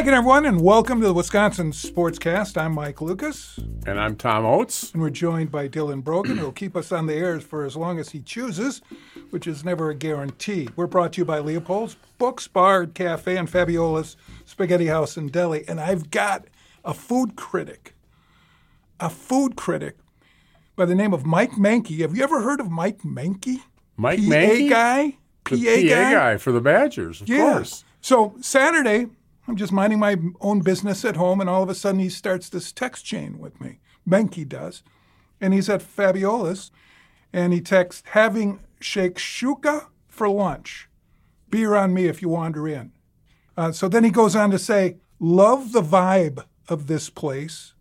again, everyone, and welcome to the Wisconsin Sportscast. I'm Mike Lucas, And I'm Tom Oates. and we're joined by Dylan Brogan, who'll keep us on the air for as long as he chooses, which is never a guarantee. We're brought to you by Leopold's Books, Bar, Cafe, and Fabiola's Spaghetti House and Deli. And I've got a food critic, a food critic by the name of Mike Mankey. Have you ever heard of Mike Mankey? Mike PA Mankey? guy? PA, The PA guy for the Badgers, of Yeah. course. So Saturday, I'm just minding my own business at home, and all of a sudden he starts this text chain with me. Menke does. And he's at Fabiola's, and he texts, having shakshuka for lunch. Beer on me if you wander in. Uh, so then he goes on to say, love the vibe of this place.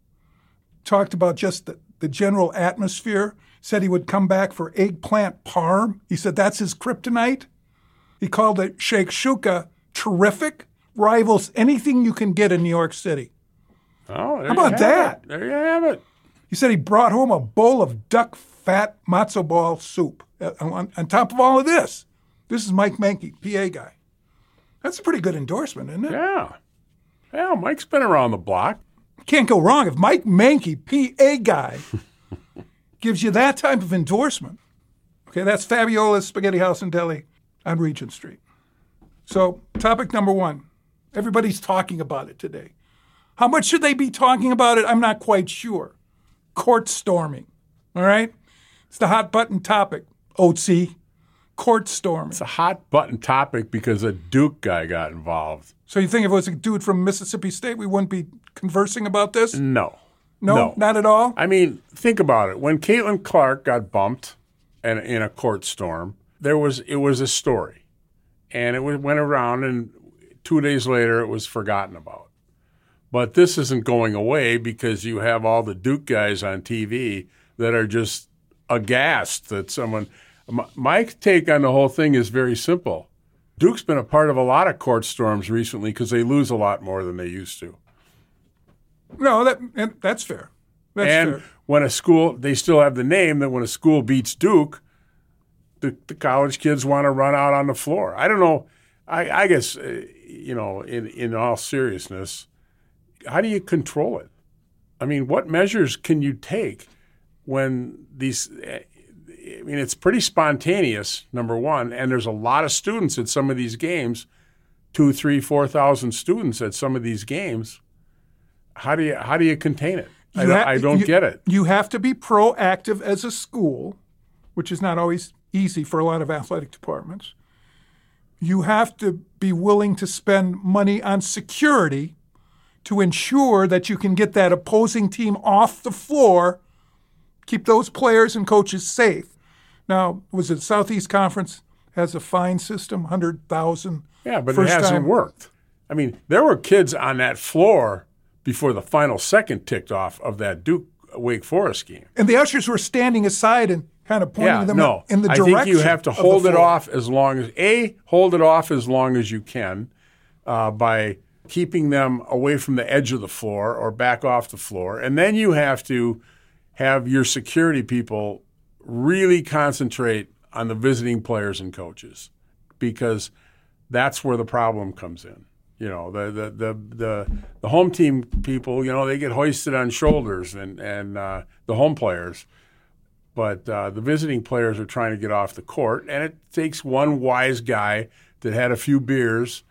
Talked about just the, the general atmosphere. Said he would come back for eggplant parm. He said that's his kryptonite. He called it shakshuka terrific, rivals anything you can get in New York City. Oh, there How about that? it. There you have it. He said he brought home a bowl of duck fat matzo ball soup. Uh, On, on top of all of this, this is Mike Mankey, PA guy. That's a pretty good endorsement, isn't it? Yeah. Yeah, Mike's been around the block. Can't go wrong if Mike Mankey, PA guy, gives you that type of endorsement. Okay, that's Fabiola's Spaghetti House and Deli on Regent Street. So, topic number one. Everybody's talking about it today. How much should they be talking about it? I'm not quite sure. Court storming. All right? It's the hot button topic, Oatsy. Court storming. It's a hot button topic because a Duke guy got involved. So, you think if it was a dude from Mississippi State, we wouldn't be conversing about this? No. No, no. not at all? I mean, think about it. When Caitlin Clark got bumped and in a court storm, there was it was a story, and it went around, and two days later, it was forgotten about. But this isn't going away because you have all the Duke guys on TV that are just aghast that someone. My, my take on the whole thing is very simple. Duke's been a part of a lot of court storms recently because they lose a lot more than they used to. No, that and that's fair. That's and fair. when a school, they still have the name that when a school beats Duke, the, the college kids want to run out on the floor. I don't know. I, I guess, uh, you know, in, in all seriousness, how do you control it? I mean, what measures can you take when these, eh, I mean, it's pretty spontaneous, number one, and there's a lot of students at some of these games, two, three, four thousand students at some of these games. How do you how do you contain it? I, You don't- ha- I don't you- get it. You have to be proactive as a school, which is not always easy for a lot of athletic departments. You have to be willing to spend money on security to ensure that you can get that opposing team off the floor, keep those players and coaches safe. Now, was it Southeast Conference has a fine system, hundred thousand? Yeah, but it hasn't time. worked. I mean, there were kids on that floor before the final second ticked off of that Duke Wake Forest game. And the ushers were standing aside and kind of pointing Yeah, them no. in the I direction. think you have to hold it off as long as a hold it off as long as you can uh, by keeping them away from the edge of the floor or back off the floor, and then you have to have your security people really concentrate on the visiting players and coaches because that's where the problem comes in. You know, the the the the, the home team people, you know, they get hoisted on shoulders, and and uh, the home players but uh, the visiting players are trying to get off the court, and it takes one wise guy that had a few beers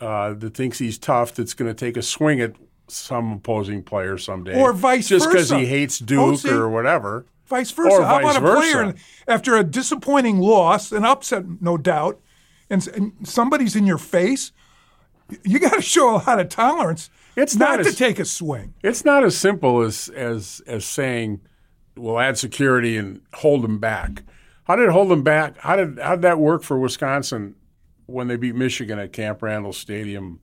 uh, that thinks he's tough that's going to take a swing at some opposing player someday, Or vice versa. just because he hates Duke Oh, or whatever. Vice versa. Or How about vice a player versa. and after a disappointing loss, an upset, no doubt, and, and somebody's in your face? You got to show a lot of tolerance. It's not, not to as- take a swing. It's not as simple as as as saying we'll add security and hold them back. How did it hold them back? How did how did that work for Wisconsin when they beat Michigan at Camp Randall Stadium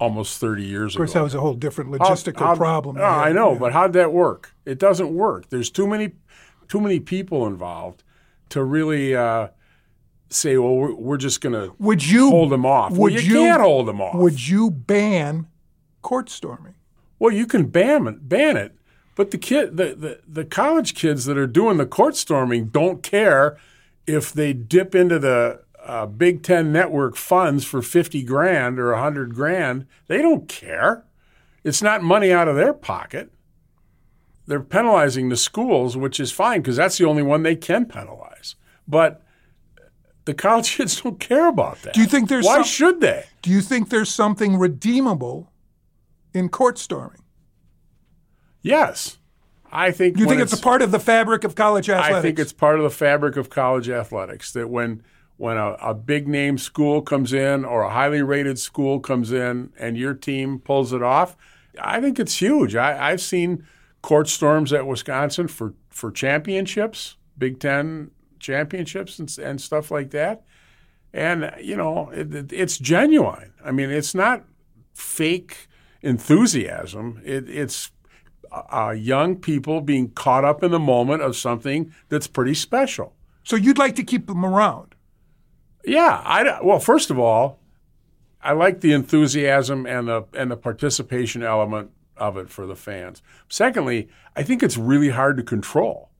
almost thirty years ago. Of course, ago? that was a whole different logistical how- problem. No, I know, but how'd that work? It doesn't work. There's too many, too many people involved to really uh, say, "Well, we're, we're just going to would you hold them off." Well, Would you, you can't hold them off. Would you ban court storming? well, you can ban it, ban it, but the kid, the, the the college kids that are doing the court storming don't care if they dip into the uh, Big Ten Network funds for 50 grand or 100 grand, they don't care. It's not money out of their pocket. They're penalizing the schools, which is fine because that's the only one they can penalize. But the college kids don't care about that. Do you think there's Why some- should they? Do you think there's something redeemable in court storming? Yes. I think you think it's, a part of the fabric of college athletics? I think it's part of the fabric of college athletics that when when a, a big name school comes in or a highly rated school comes in and your team pulls it off, I think it's huge. I, I've seen court storms at Wisconsin for, for championships, Big Ten championships and, and stuff like that. And, you know, it, it- it's genuine. I mean, it's not fake enthusiasm. It, it's uh, young people being caught up in the moment of something that's pretty special. so you'd like to keep them around. Yeah, I well, first of all, I like the enthusiasm and the and the participation element of it for the fans. Secondly, I think it's really hard to control,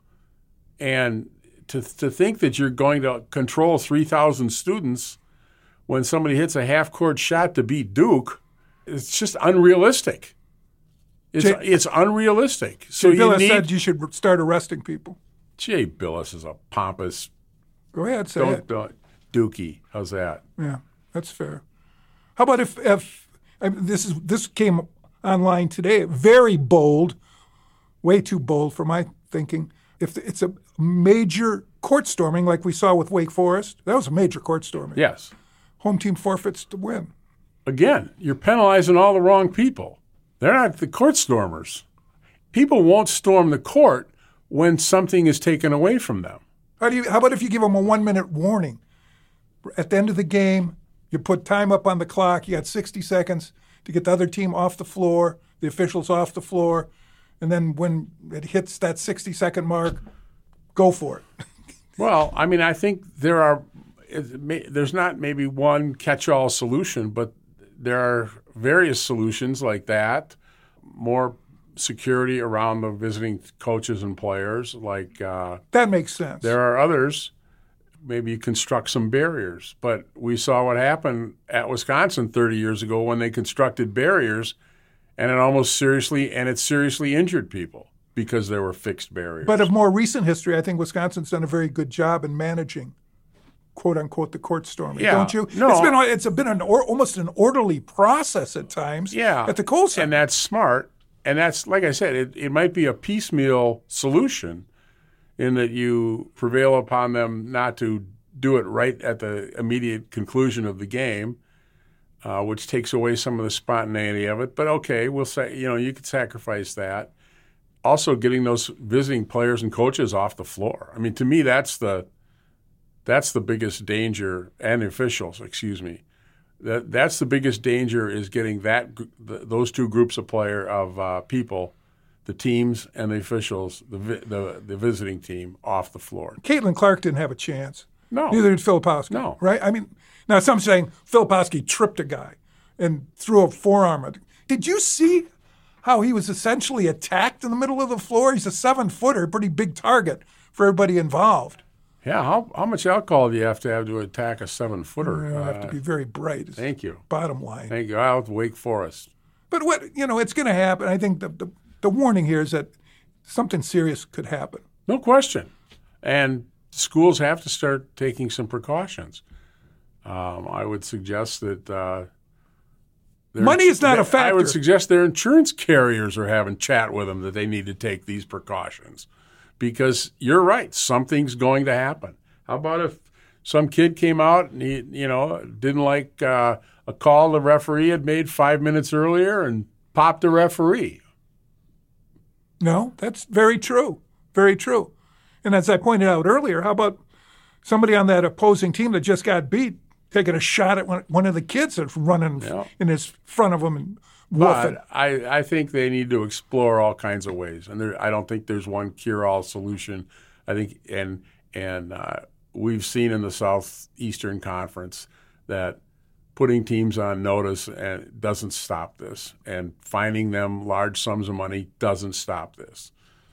and to to think that you're going to control three thousand students when somebody hits a half court shot to beat Duke, it's just unrealistic. It's Jay- it's unrealistic. So Bill you need said you should start arresting people. Jay Bilas is a pompous Go ahead, say don't, it. don't Dookie. How's that? Yeah, that's fair. How about if if I mean, this is this came online today? Very bold, way too bold for my thinking. If it's a major court storming like we saw with Wake Forest, that was a major court storming. Yes. Home team forfeits to win. Again, you're penalizing all the wrong people. They're not the court stormers. People won't storm the court when something is taken away from them. How do you? How about if you give them a one minute warning at the end of the game? You put time up on the clock. You got 60 seconds to get the other team off the floor, the officials off the floor, and then when it hits that 60 second mark, go for it. Well, I mean, I think there are. May, there's not maybe one catch-all solution, but there are various solutions like that. More security around the visiting coaches and players, like. Uh, That makes sense. There are others. Maybe you construct some barriers, but we saw what happened at Wisconsin 30 years ago when they constructed barriers, and it almost seriously and it seriously injured people because there were fixed barriers. But of more recent history, I think Wisconsin's done a very good job in managing, quote unquote, the court storming. Yeah. Don't you? No. It's been it's been an or, almost an orderly process at times. yeah, At the Kohl and that's smart, and that's like I said, it, it might be a piecemeal solution, in that you prevail upon them not to do it right at the immediate conclusion of the game. uh, which takes away some of the spontaneity of it. But okay, we'll say you know you could sacrifice that. Also, getting those visiting players and coaches off the floor. I mean, to me, that's the that's the biggest danger, and officials, excuse me. That that's the biggest danger is getting that th those two groups of player of uh, people, the teams and the officials, the, vi- the the visiting team off the floor. Caitlin Clark didn't have a chance. No. Neither did Filipowski. No. Right? I mean, now some saying Filipowski tripped a guy and threw a forearm at Did you see how he was essentially attacked in the middle of the floor? He's a seven footer, pretty big target for everybody involved. Yeah, how how much alcohol do you have to have to attack a seven footer? You know, have to be very bright. Thank you. Bottom line. Thank you. Out Wake Forest. But what you know, it's going to happen. I think the, the the warning here is that something serious could happen. No question. And schools have to start taking some precautions. Um, I would suggest that. Uh, Money is not a factor. I would suggest their insurance carriers are having chat with them that they need to take these precautions, because you're right. Something's going to happen. How about if some kid came out and he, you know, didn't like uh, a call the referee had made five minutes earlier and popped the referee? No, that's very true. Very true. And as I pointed out earlier, how about somebody on that opposing team that just got beat taking a shot at one, one of the kids that's running Yeah. in his front of him and? But I, I think they need to explore all kinds of ways, and there, I don't think there's one cure-all solution. I think, and and uh, we've seen in the Southeastern Conference that putting teams on notice and doesn't stop this, and finding them large sums of money doesn't stop this.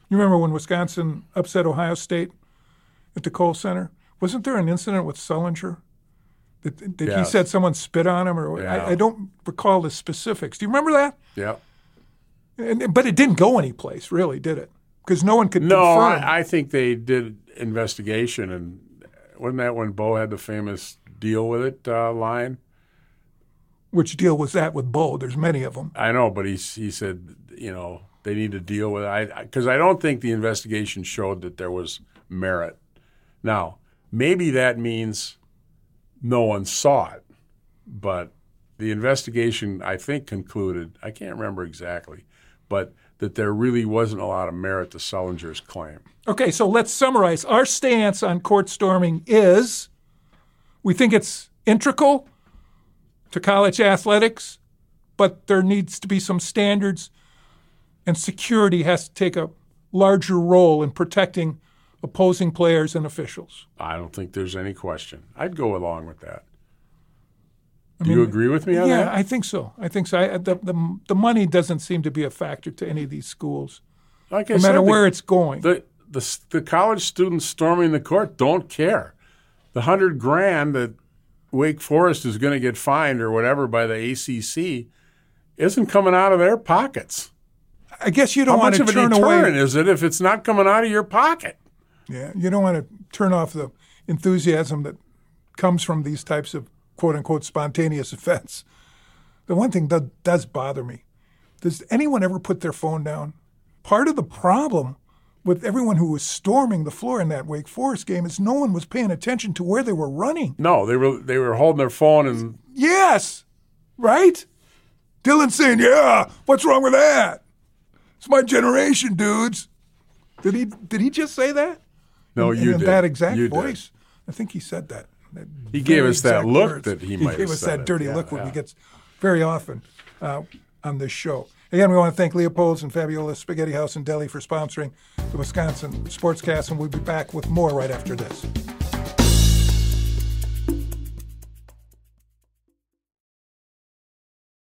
You remember when Wisconsin upset Ohio State at the Kohl Center? Wasn't there an incident with Sullinger That, that he said someone spit on him, or Yeah. I, I don't recall the specifics. Do you remember that? Yeah. And, but it didn't go anyplace, really, did it? Because no one could No, confirm. I, I think they did investigation, and wasn't that when Bo had the famous deal with it uh, line? Which deal was that with Bo? There's many of them. I know, but he he said you know they need to deal with it. I because I don't think the investigation showed that there was merit. Now maybe that means no one saw it, but the investigation I think concluded I can't remember exactly, but that there really wasn't a lot of merit to Sullinger's claim. Okay, so let's summarize. Our stance on court storming is we think it's integral to college athletics, but there needs to be some standards, and security has to take a larger role in protecting opposing players and officials. I don't think there's any question. I'd go along with that. Do you agree with me on yeah, that? I think so. I think so. I, the, the, the money doesn't seem to be a factor to any of these schools, Like I no said, matter the- where it's going. the, the the college students storming the court don't care. The hundred grand that Wake Forest is going to get fined or whatever by the ACC isn't coming out of their pockets. I guess you don't want much to of a turn deterrent away. is it if it's not coming out of your pocket? Yeah, you don't want to turn off the enthusiasm that comes from these types of quote unquote spontaneous events. The one thing that does bother me does anyone ever put their phone down? Part of the problem with everyone who was storming the floor in that Wake Forest game is no one was paying attention to where they were running. No, they were they were holding their phone and Yes, right? Dylan saying, "Yeah, what's wrong with that? It's my generation, dudes." Did he? Did he just say that? No, in, you in did that exact You did. voice. I think he said that. that He gave us that look words. that he might have gave us said that it. dirty Yeah, look when he gets very often uh, on this show. Again, we want to thank Leopold's and Fabiola Spaghetti House in Deli for sponsoring the Wisconsin Sportscast, and we'll be back with more right after this.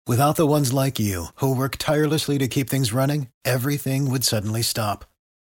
Without the ones like you, who work tirelessly to keep things running, everything would suddenly stop.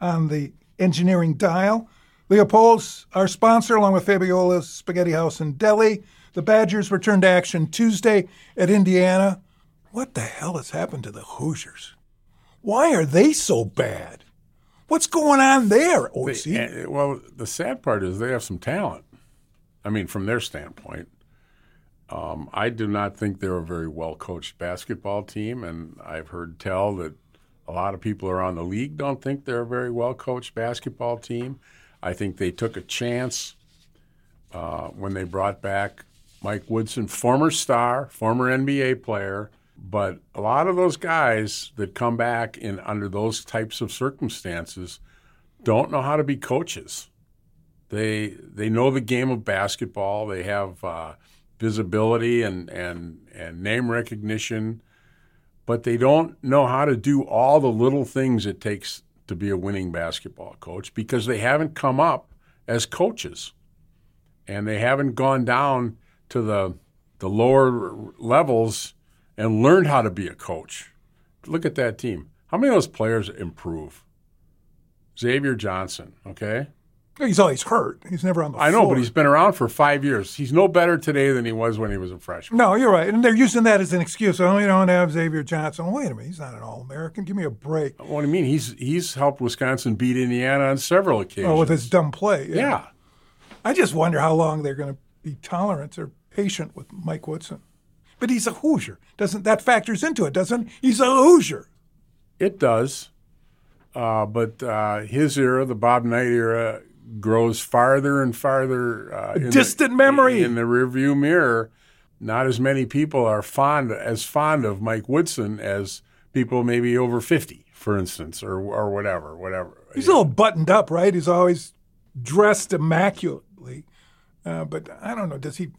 on the engineering dial. Leopold's our sponsor, along with Fabiola's Spaghetti House in Deli. The Badgers return to action Tuesday at Indiana. What the hell has happened to the Hoosiers? Why are they so bad? What's going on there, Oatsy? Eh, well, the sad part is they have some talent. I mean, from their standpoint, um, I do not think they're a very well coached basketball team, and I've heard tell that a lot of people around the league don't think they're a very well coached basketball team. I think they took a chance uh, when they brought back Mike Woodson, former star, former NBA player. But a lot of those guys that come back in under those types of circumstances don't know how to be coaches. They they know the game of basketball. They have uh, visibility and, and and name recognition, but they don't know how to do all the little things it takes to be a winning basketball coach because they haven't come up as coaches, and they haven't gone down to the the lower levels and learned how to be a coach. Look at that team. How many of those players improve? Xavier Johnson, okay? He's always hurt. He's never on the floor. I know, floor. but he's been around for five years. He's no better today than he was when he was a freshman. No, you're right. And they're using that as an excuse. Oh, you don't have Xavier Johnson. Wait a minute. He's not an All American. Give me a break. What do you mean? He's he's helped Wisconsin beat Indiana on several occasions. Oh, with his dumb play. yeah. I just wonder how long they're going to be tolerant or patient with Mike Woodson. But he's a Hoosier. Doesn't that factors into it? Doesn't he's a Hoosier? It does. Uh, but uh, his era, the Bob Knight era, grows farther and farther. Uh, in the- distant memory. in the rearview mirror. Not as many people are fond as fond of Mike Woodson as people maybe over fifty, for instance, or or whatever, whatever. He's a little buttoned up, right? He's always dressed immaculately. Uh, but I don't know. Does he?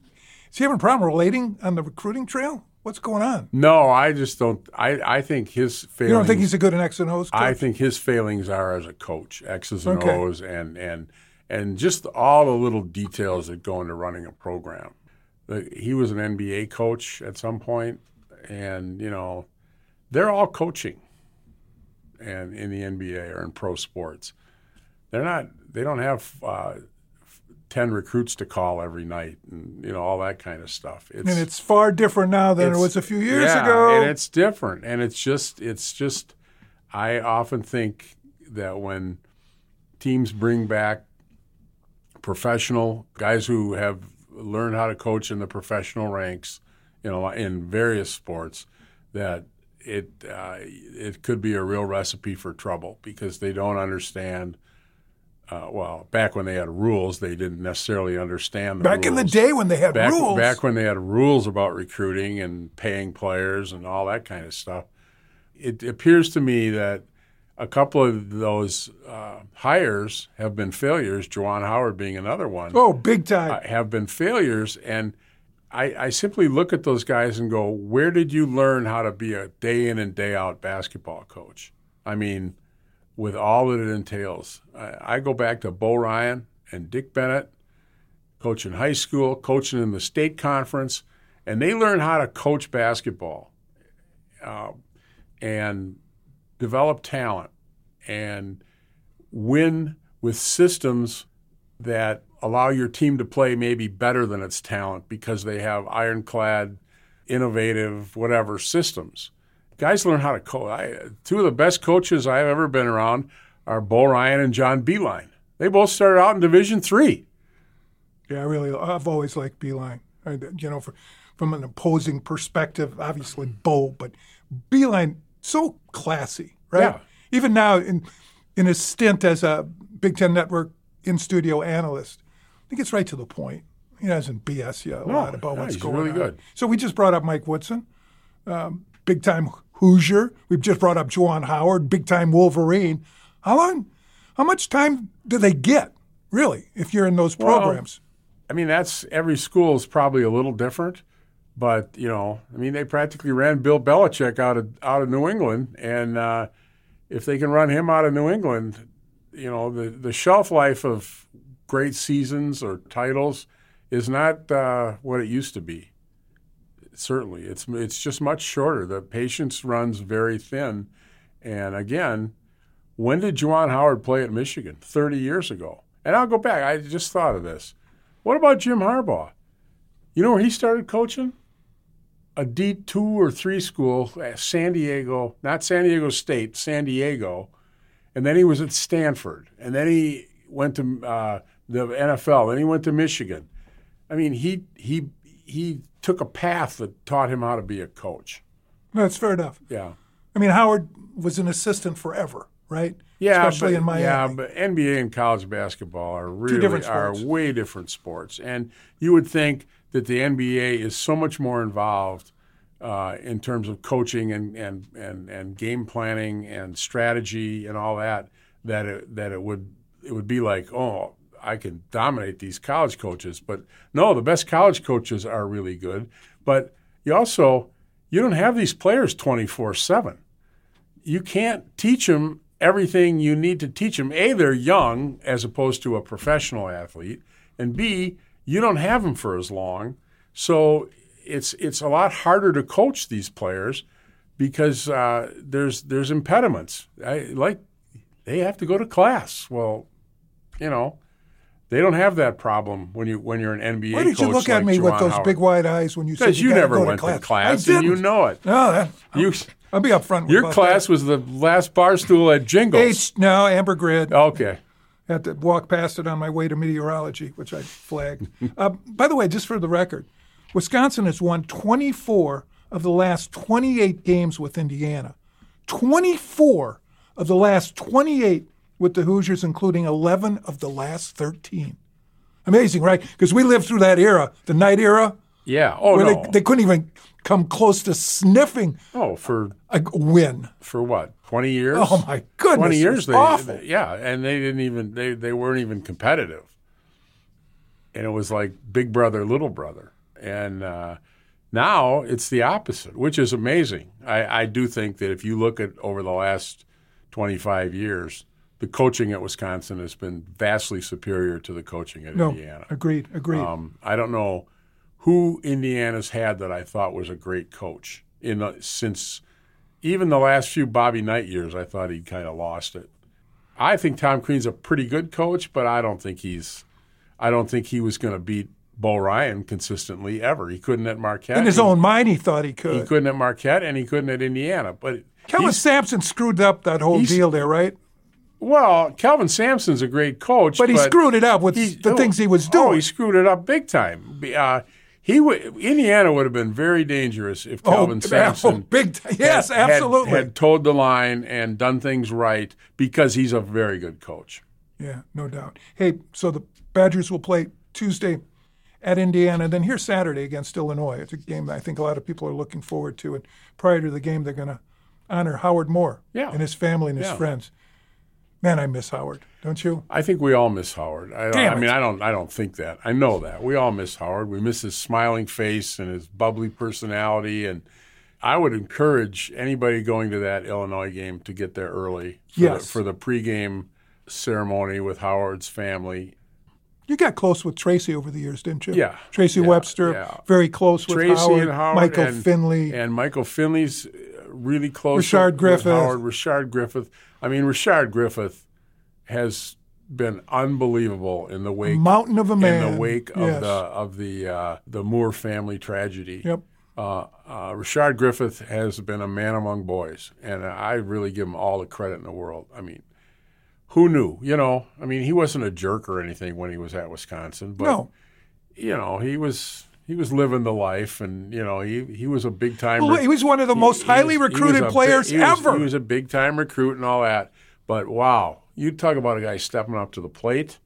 Is he having a problem relating on the recruiting trail? What's going on? No, I just don't. I, I think his failings. You don't think he's a good an X and O's coach? I think his failings are as a coach, X's and Okay. O's, and and and just all the little details that go into running a program. He was an NBA coach at some point, and you know, they're all coaching, and in the NBA or in pro sports, they're not. They don't have uh, ten recruits to call every night, and you know all that kind of stuff. It's, and it's far different now than it was a few years yeah, ago. and it's different. And it's just, it's just. I often think that when teams bring back professional guys who have learned how to coach in the professional ranks, you know, in various sports, that it uh, it could be a real recipe for trouble because they don't understand. Uh, well, back when they had rules, they didn't necessarily understand the back in the day when they had back, rules. back when they had rules about recruiting and paying players and all that kind of stuff, it appears to me that a couple of those uh, hires have been failures. Juwan Howard being another one, oh, big time. uh, have been failures. And I, I simply look at those guys and go, where did you learn how to be a day in and day out basketball coach? I mean, with all that it entails. I, I go back to Bo Ryan and Dick Bennett, coaching high school, coaching in the state conference, and they learn how to coach basketball uh, and develop talent and win with systems that allow your team to play maybe better than its talent because they have ironclad, innovative, whatever systems. Guys learn how to coach. I, two of the best coaches I've ever been around are Bo Ryan and John Beilein. They both started out in Division Three. Yeah, I really, I've always liked Beilein. I, you know, for, from an opposing perspective, obviously Bo, but Beilein so classy, right? Yeah. Even now, in in his stint as a Big Ten Network in studio analyst, I think it's right to the point. He doesn't BS you a lot about no, what's he's going really on. good. So we just brought up Mike Woodson, um, big time Hoosier. We've just brought up Juwan Howard, big time Wolverine. How long? How much time do they get, really, if you're in those programs? I mean, that's every school is probably a little different, but you know, I mean, they practically ran Bill Belichick out of out of New England, and uh, if they can run him out of New England, you know, the the shelf life of great seasons or titles is not uh, what it used to be. Certainly, it's it's just much shorter. The patience runs very thin, and again, when did Juwan Howard play at Michigan? Thirty years ago. And I'll go back. I just thought of this. What about Jim Harbaugh? You know where he started coaching? A D two or three school, San Diego, not San Diego State, San Diego, and then he was at Stanford, and then he went to uh, the NFL, then he went to Michigan. I mean, he he he took a path that taught him how to be a coach. That's fair enough. Yeah. I mean, Howard was an assistant forever, right? Yeah, especially but, in Miami. Yeah, but NBA and college basketball are really different are sports. way different sports, and you would think that the NBA is so much more involved uh, in terms of coaching and, and, and, and game planning and strategy and all that that it, that it would it would be like oh I can dominate these college coaches, but no, the best college coaches are really good, but you also you don't have these players twenty four seven you can't teach them everything you need to teach them. A, they're young as opposed to a professional athlete, and B, you don't have them for as long. So it's it's a lot harder to coach these players because uh, there's there's impediments. I, like they have to go to class. Well, you know. They don't have that problem when you when you're an NBA Why did you look at like me with those Howard. big wide eyes when you said Because you, never go went to class? to class, I and you didn't. know it. No, that, You, I'll be upfront. your about class that. was the last bar stool at Jingles. H. No, Amber Grid. Okay. Had to walk past it on my way to meteorology, which I flagged. uh, by the way, just for the record, Wisconsin has won 24 of the last 28 games with Indiana. 24 of the last 28 with the Hoosiers, including 11 of the last 13. Amazing, right? Because we lived through that era, the Knight era, Yeah. Oh where no. they, they couldn't even come close to sniffing oh, for a win. for what? Twenty years? Oh my goodness! Twenty years. They, awful. they- yeah, and they didn't even they they weren't even competitive. And it was like Big Brother, Little Brother. And uh, now it's the opposite, which is amazing. I, I do think that if you look at over the last 25 years, the coaching at Wisconsin has been vastly superior to the coaching at No, Indiana. agreed, agreed. Um, I don't know who Indiana's had that I thought was a great coach in the, since even the last few Bobby Knight years. I thought he'd kind of lost it. I think Tom Crean's a pretty good coach, but I don't think he's. I don't think he was going to beat Bo Ryan consistently ever. He couldn't at Marquette. In his He- own mind, he thought he could. He couldn't at Marquette, and he couldn't at Indiana. But Kelvin Sampson screwed up that whole deal there, right? Well, Kelvin Sampson's a great coach, But he screwed it up with he- the things he was doing. Oh, doing. he screwed it up big time. Uh, he would Indiana would have been very dangerous if Kelvin oh, Sampson big t- yes, had- had- absolutely. had towed the line and done things right because he's a very good coach. Yeah, no doubt. Hey, so the Badgers will play Tuesday at Indiana, then here Saturday against Illinois. It's a game that I think a lot of people are looking forward to. And prior to the game, they're going to honor Howard Moore Yeah. and his family and his Yeah. friends. Man, I miss Howard, don't you? I think we all miss Howard. I, Damn I mean, it. I don't. I don't think that. I know that we all miss Howard. We miss his smiling face and his bubbly personality. And I would encourage anybody going to that Illinois game to get there early for, Yes. the, for the pregame ceremony with Howard's family. You got close with Tracy over the years, didn't you? Yeah, Tracy yeah, Webster, yeah. very close with Tracy Howard, and Howard, Michael and, Finley. and Michael Finley's really close. Richard Griffith. Howard, Richard Griffith. I mean, Richard Griffith has been unbelievable in the wake mountain of a man. in the wake of Yes. the of the uh, the Moore family tragedy. Yep. Uh, uh, Richard Griffith has been a man among boys, and I really give him all the credit in the world. I mean, who knew? You know, I mean, he wasn't a jerk or anything when he was at Wisconsin, but No. you know, he was he was living the life, and you know, he he was a big time. Well, he was one of the most highly recruited players he was, ever. He was a big time recruit and all that. But wow, you talk about a guy stepping up to the plate.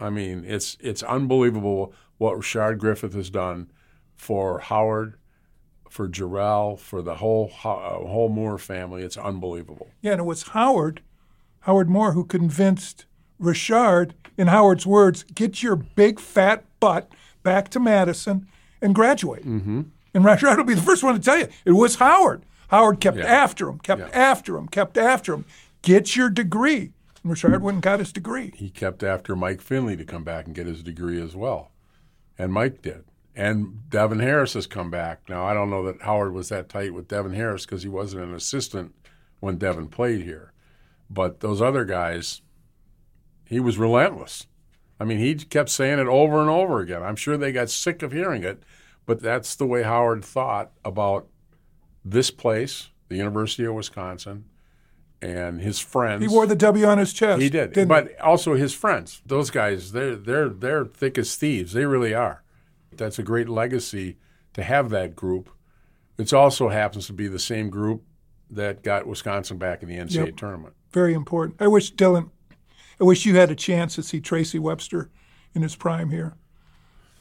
I mean, it's it's unbelievable what Richard Griffith has done for Howard, for Jarrell, for the whole uh, whole Moore family. It's unbelievable. Yeah, and it was Howard, Howard Moore, who convinced Richard, in Howard's words, get your big fat butt back to Madison and graduate. Mm-hmm. And Richard will be the first one to tell you it was Howard. Howard kept Yeah. after him, kept Yeah. after him, kept after him. Get your degree. And Richard went and got his degree. He kept after Mike Finley to come back and get his degree as well, and Mike did. And Devin Harris has come back. Now I don't know that Howard was that tight with Devin Harris because he wasn't an assistant when Devin played here, but those other guys, he was relentless. I mean, he kept saying it over and over again. I'm sure they got sick of hearing it, but that's the way Howard thought about this place, the University of Wisconsin, and his friends. He wore the W on his chest. He did, but also his friends. Those guys, they're they're they're thick as thieves. They really are. That's a great legacy to have that group. It also happens to be the same group that got Wisconsin back in the NCAA Yep. tournament. very important. I wish Dylan, I wish you had a chance to see Tracy Webster in his prime here.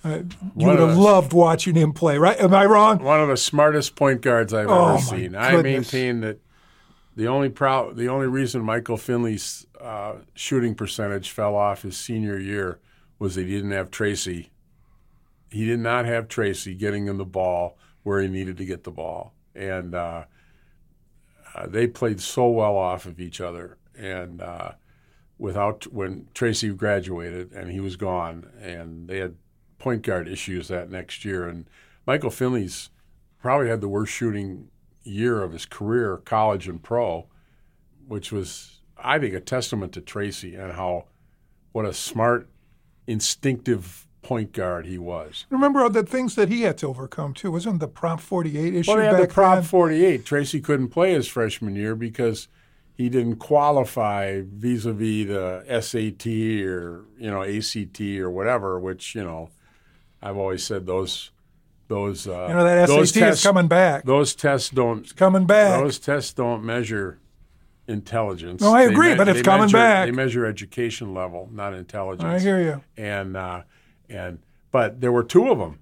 Uh, you would have the- loved watching him play, right? Am I wrong? One of the smartest point guards I've Oh, ever seen. I maintain that the only proud, the only reason Michael Finley's uh, shooting percentage fell off his senior year was that he didn't have Tracy. He did not have Tracy getting him the ball where he needed to get the ball, and uh, uh, they played so well off of each other. And uh, without when Tracy graduated and he was gone, and they had point guard issues that next year, and Michael Finley's probably had the worst shooting year of his career, college and pro, which was, I think, a testament to Tracy and how what a smart, instinctive point guard he was. Remember all the things that he had to overcome too. Wasn't the Prop 48 issue Well, they had back the Prop then? 48. Tracy couldn't play his freshman year because he didn't qualify vis-a-vis the SAT or you know ACT or whatever. Which you know, I've always said those those uh, You know that SAT tests, is coming back. Those tests don't coming back. those tests don't measure intelligence. No, I agree, but it's coming measure- back. They measure education level, not intelligence I hear you. and uh, and but there were two of them,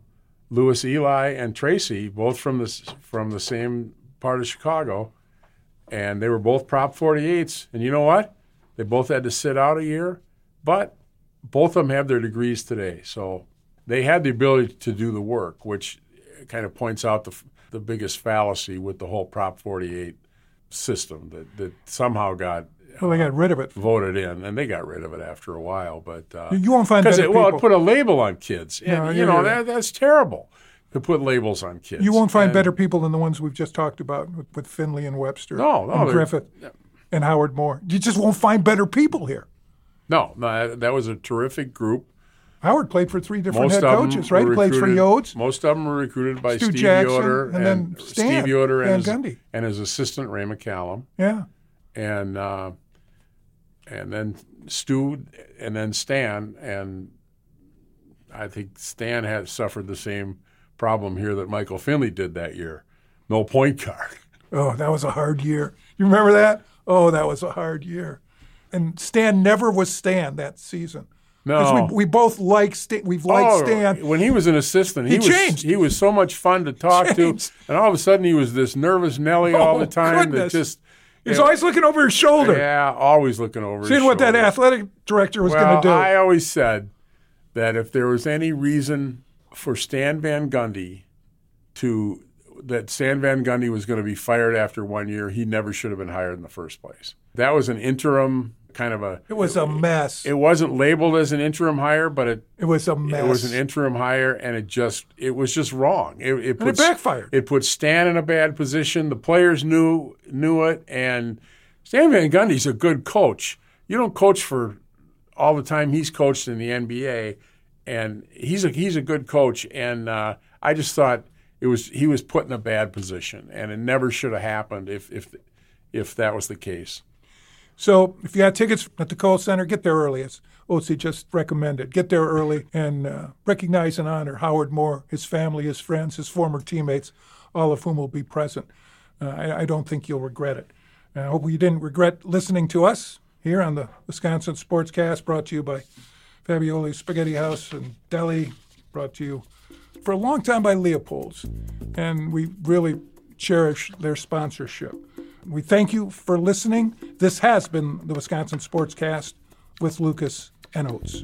Lewis Eli and Tracy, both from the from the same part of Chicago, and they were both Prop 48s. And you know what? They both had to sit out a year, but both of them have their degrees today. So they had the ability to do the work, which kind of points out the the biggest fallacy with the whole Prop 48 system that, that somehow got well, they got rid of it. voted in, and they got rid of it after a while. But uh, You won't find because better it, well, it put a label on kids, and No, you yeah, know yeah. that that's terrible to put labels on kids. you won't find And- better people than the ones we've just talked about with, with Finley and Webster No, no, and Griffith and Howard Moore. You just won't find better people here. No, no, that, that was a terrific group. Howard played for three different Most head coaches, right? He played for Yodes. Most of them were recruited by Stu Steve Jackson, Yoder and then Stan Steve Yoder and his, and his assistant Ray McCallum, Yeah. and uh, and then Stu, and then Stan, and I think Stan had suffered the same problem here that Michael Finley did that year. No point guard. Oh, that was a hard year. You remember that? Oh, that was a hard year. And Stan never was Stan that season. No. we, we both like Stan. We've liked Oh, Stan. when he was an assistant, he, He was changed. he was so much fun to talk Changed. to, and all of a sudden he was this nervous Nelly all Oh, the time goodness. that just He's always looking over his shoulder, yeah, always looking over. seeing what that athletic director was well, going to do. I always said that if there was any reason for Stan Van Gundy to that Stan Van Gundy was going to be fired after one year, he never should have been hired in the first place. That was an interim kind of a. it was a mess. It wasn't labeled as an interim hire, but it It was a mess. it was an interim hire, and it just it was just wrong. It, it, and it backfired. It put Stan in a bad position. The players knew knew it, and Stan Van Gundy's a good coach. You don't coach for all the time he's coached in the NBA, and he's a he's a good coach. And uh, I just thought it was he was put in a bad position, and it never should have happened if if if that was the case. So if you got tickets at the Kohl Center, get there early. As Oatsy just recommended, get there early and uh, recognize and honor Howard Moore, his family, his friends, his former teammates, all of whom will be present. Uh, I, I don't think you'll regret it. And I hope you didn't regret listening to us here on the Wisconsin Sportscast, brought to you by Fabioli Spaghetti House and Deli, brought to you for a long time by Leopold's. And we really cherish their sponsorship. We thank you for listening. This has been the Wisconsin Sportscast with Lucas and Oates.